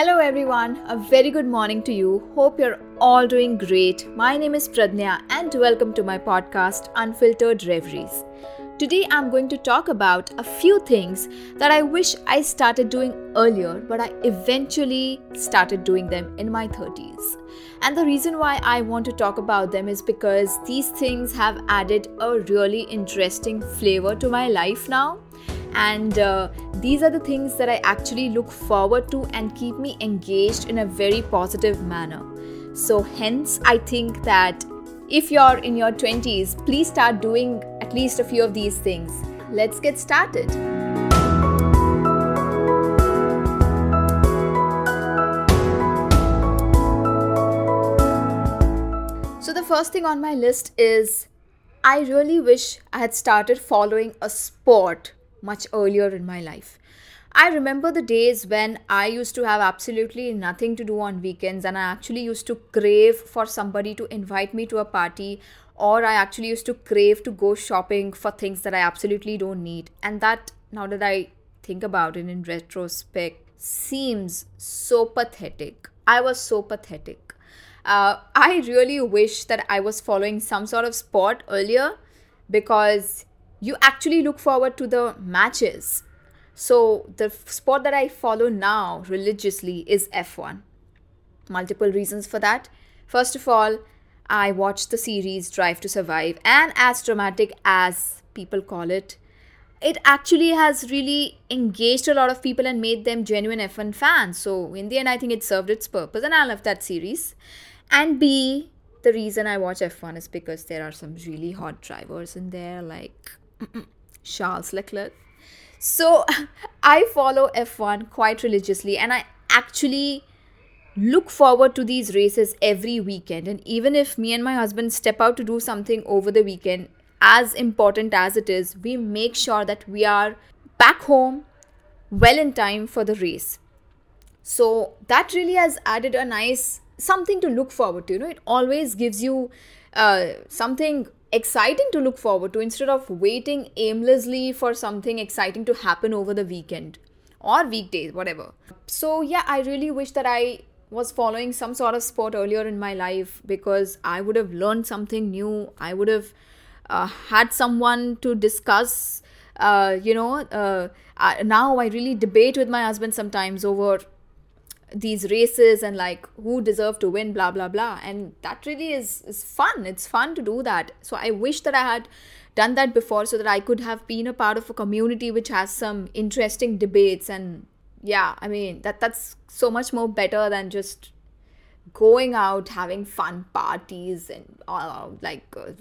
Hello, everyone. A very good morning to you. Hope you're all doing great. My name is Pradnya, and welcome to my podcast, Unfiltered Reveries. Today, I'm going to talk about a few things that I wish I started doing earlier, but I eventually started doing them in my 30s. And the reason why I want to talk about them is because these things have added a really interesting flavor to my life now and uh, these are the things that I actually look forward to and keep me engaged in a very positive manner. So, hence, I think that if you're in your 20s, please start doing at least a few of these things. Let's get started. So, the first thing on my list is I really wish I had started following a sport much earlier in my life. I remember the days when I used to have absolutely nothing to do on weekends and I actually used to crave for somebody to invite me to a party or I actually used to crave to go shopping for things that I absolutely don't need. And that, now that I think about it in retrospect, seems so pathetic. I was so pathetic. Uh, I really wish that I was following some sort of sport earlier because you actually look forward to the matches. So, the sport that I follow now religiously is F1. Multiple reasons for that. First of all, I watched the series Drive to Survive, and as dramatic as people call it, it actually has really engaged a lot of people and made them genuine F1 fans. So, in the end, I think it served its purpose, and I love that series. And B, the reason I watch F1 is because there are some really hot drivers in there, like Charles Leclerc. So I follow F1 quite religiously and I actually look forward to these races every weekend. And even if me and my husband step out to do something over the weekend, as important as it is, we make sure that we are back home well in time for the race. So that really has added a nice something to look forward to. You know, it always gives you uh, something exciting to look forward to instead of waiting aimlessly for something exciting to happen over the weekend or weekdays, whatever. So, yeah, I really wish that I was following some sort of sport earlier in my life because I would have learned something new. I would have uh, had someone to discuss. Uh, you know, uh, I, now I really debate with my husband sometimes over these races and like who deserve to win blah blah blah. And that really is is fun. It's fun to do that. So i wish that i had done that before so that i could have been a part of a community which has some interesting debates and yeah i mean that that's so much more better than just going out having fun parties and all like uh,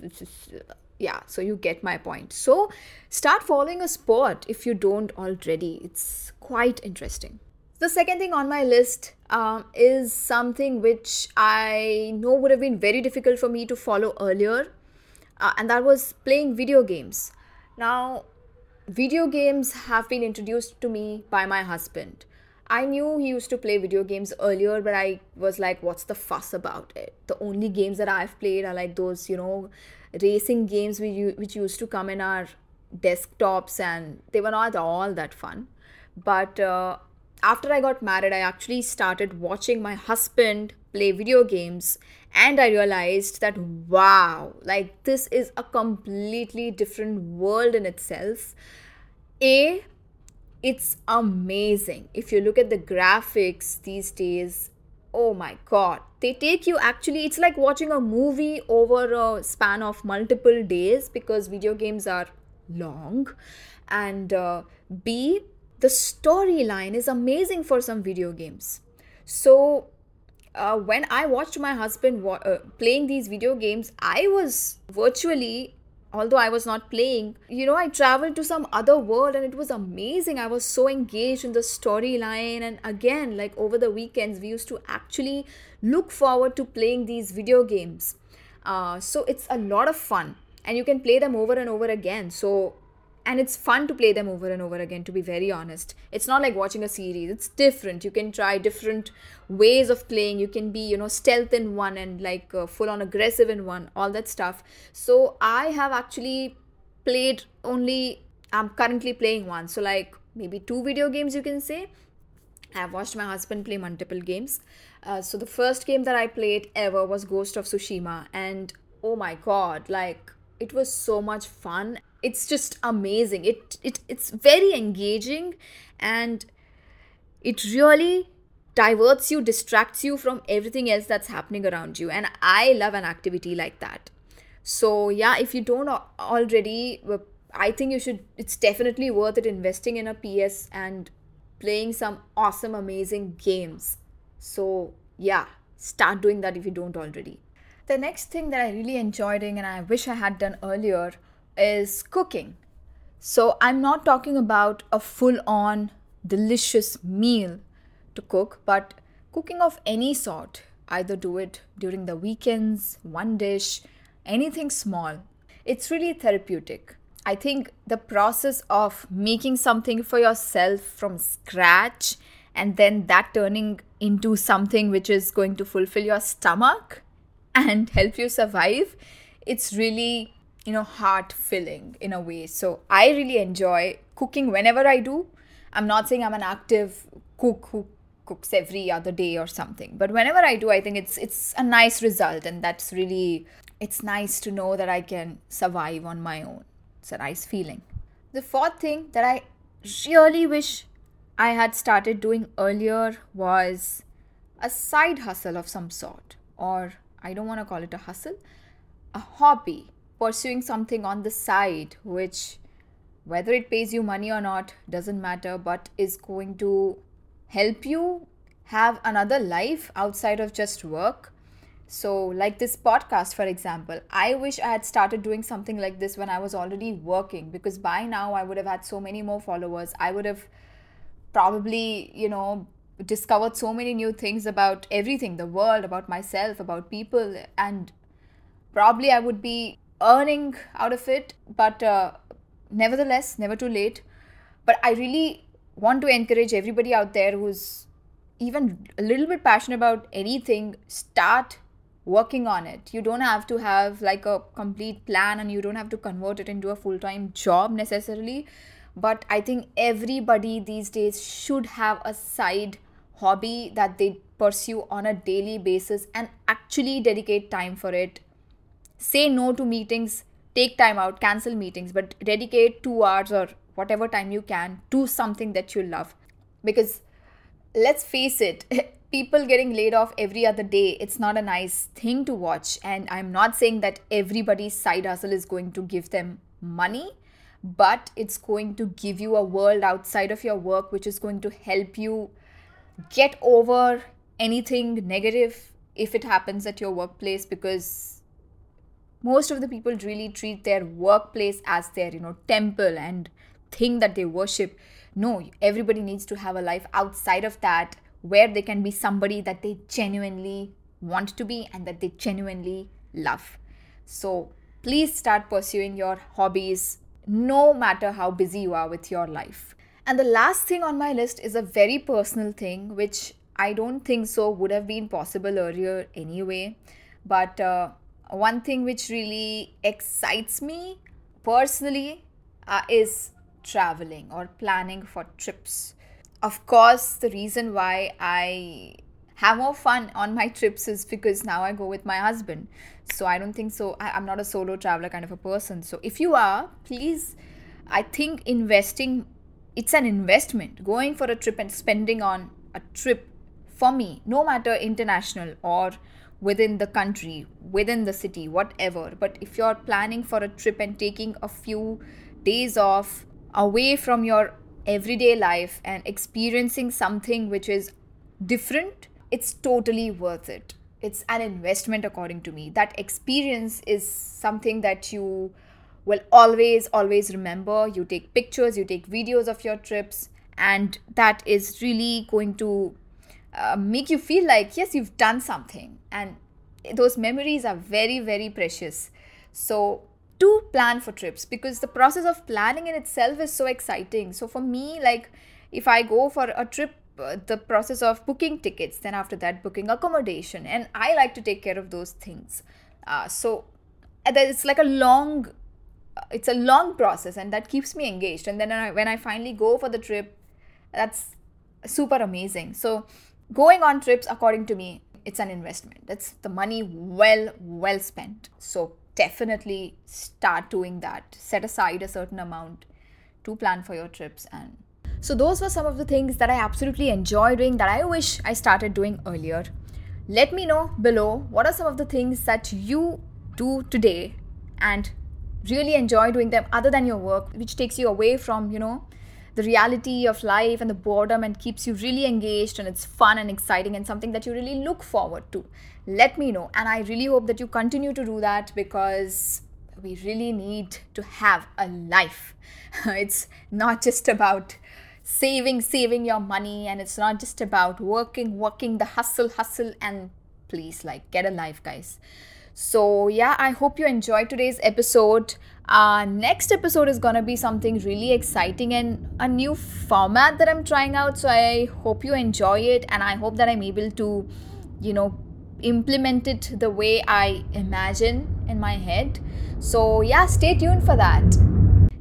yeah so you get my point. So start following a sport if you don't already. It's quite interesting the second thing on my list um, is something which I know would have been very difficult for me to follow earlier, uh, and that was playing video games. Now, video games have been introduced to me by my husband. I knew he used to play video games earlier, but I was like, what's the fuss about it? The only games that I've played are like those, you know, racing games which, which used to come in our desktops, and they were not all that fun. But uh, after I got married, I actually started watching my husband play video games and I realized that wow, like this is a completely different world in itself. A, it's amazing. If you look at the graphics these days, oh my god, they take you actually, it's like watching a movie over a span of multiple days because video games are long. And uh, B, the storyline is amazing for some video games. So, uh, when I watched my husband wa- uh, playing these video games, I was virtually, although I was not playing, you know, I traveled to some other world and it was amazing. I was so engaged in the storyline. And again, like over the weekends, we used to actually look forward to playing these video games. Uh, so, it's a lot of fun and you can play them over and over again. So, and it's fun to play them over and over again to be very honest. It's not like watching a series. It's different. You can try different ways of playing. You can be you know stealth in one and like uh, full on aggressive in one all that stuff. So i have actually played only i'm currently playing one. So like maybe two video games you can say. I've watched my husband play multiple games. Uh, so the first game that I played ever was Ghost of Tsushima, and oh my god, like it was so much fun. It's just amazing. It it it's very engaging, and it really diverts you, distracts you from everything else that's happening around you. And I love an activity like that. So yeah, if you don't already, uh, I think you should. It's definitely worth it investing in a PS and playing some awesome, amazing games. So, yeah, start doing that if you don't already. The next thing that I really enjoyed doing and I wish I had done earlier is cooking. So, I'm not talking about a full on delicious meal to cook, but cooking of any sort. Either do it during the weekends, one dish, anything small. It's really therapeutic. I think the process of making something for yourself from scratch and then that turning into something which is going to fulfill your stomach and help you survive, it's really, you know, heart filling in a way. So I really enjoy cooking whenever I do. I'm not saying I'm an active cook who cooks every other day or something, but whenever I do, I think it's it's a nice result and that's really it's nice to know that I can survive on my own. It's a nice feeling. The fourth thing that I really wish I had started doing earlier was a side hustle of some sort, or I don't want to call it a hustle, a hobby, pursuing something on the side, which whether it pays you money or not doesn't matter, but is going to help you have another life outside of just work so, like this podcast, for example, I wish I had started doing something like this when I was already working because by now I would have had so many more followers. I would have probably, you know, discovered so many new things about everything the world, about myself, about people, and probably I would be earning out of it. But uh, nevertheless, never too late. But I really want to encourage everybody out there who's even a little bit passionate about anything, start working on it. You don't have to have like a complete plan and you don't have to convert it into a full time job necessarily. But I think everybody these days should have a side hobby that they pursue on a daily basis and actually dedicate time for it. Say no to meetings, take time out, cancel meetings, but dedicate two hours or whatever time you can to something that you love. Because let's face it, people getting laid off every other day, it's not a nice thing to watch. And I'm not saying that everybody's side hustle is going to give them money, but it's going to give you a world outside of your work, which is going to help you get over anything negative if it happens at your workplace because most of the people really treat their workplace as their you know temple and thing that they worship no everybody needs to have a life outside of that where they can be somebody that they genuinely want to be and that they genuinely love. So please start pursuing your hobbies no matter how busy you are with your life. And the last thing on my list is a very personal thing, which I don't think so would have been possible earlier anyway. But uh, one thing which really excites me personally uh, is traveling or planning for trips of course, the reason why I have more fun on my trips is because now I go with my husband. So I don't think so. I, am not a solo traveler kind of a person. So if you are, please, I think investing, it's an investment. Going for a trip and spending on a trip for me, no matter international or within the country, within the city, whatever. But if you're planning for a trip and taking a few days off away from your everyday life and experiencing something which is different, it's totally worth it. It's an investment, according to me. That experience is something that you will always, always remember. You take pictures, you take videos of your trips, and that is really going to uh, make you feel like, yes, you've done something. And those memories are very, very precious. So, to plan for trips because the process of planning in itself is so exciting. So for me, like if I go for a trip, uh, the process of booking tickets, then after that, booking accommodation, and I like to take care of those things. Uh, so it's like a long, uh, it's a long process, and that keeps me engaged. And then I, when I finally go for the trip, that's super amazing. So, going on trips, according to me, it's an investment. It's the money well, well spent. So, definitely start doing that. Set aside a certain amount to plan for your trips and so those were some of the things that I absolutely enjoy doing that I wish I started doing earlier. Let me know below what are some of the things that you do today and really enjoy doing them other than your work which takes you away from, you know, the reality of life and the boredom and keeps you really engaged and it's fun and exciting and something that you really look forward to. Let me know and I really hope that you continue to do that because we really need to have a life. it's not just about saving, saving your money, and it's not just about working, working, the hustle, hustle, and please, like, get a life, guys. So, yeah, I hope you enjoyed today's episode. Uh, next episode is gonna be something really exciting and a new format that I'm trying out. So, I hope you enjoy it, and I hope that I'm able to, you know, implement it the way I imagine in my head. So, yeah, stay tuned for that.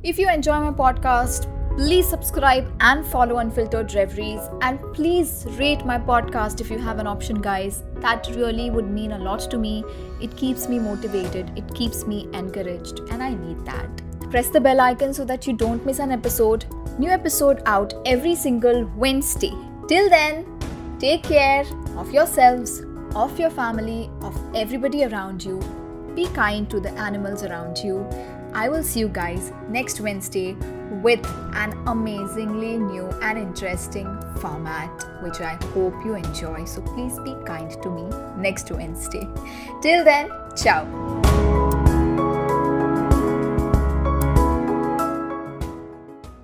If you enjoy my podcast, please subscribe and follow Unfiltered Reveries. And please rate my podcast if you have an option, guys. That really would mean a lot to me. It keeps me motivated, it keeps me encouraged, and I need that. Press the bell icon so that you don't miss an episode. New episode out every single Wednesday. Till then, take care of yourselves of your family, of everybody around you. Be kind to the animals around you. I will see you guys next Wednesday with an amazingly new and interesting format, which I hope you enjoy. So please be kind to me next Wednesday. Till then, ciao.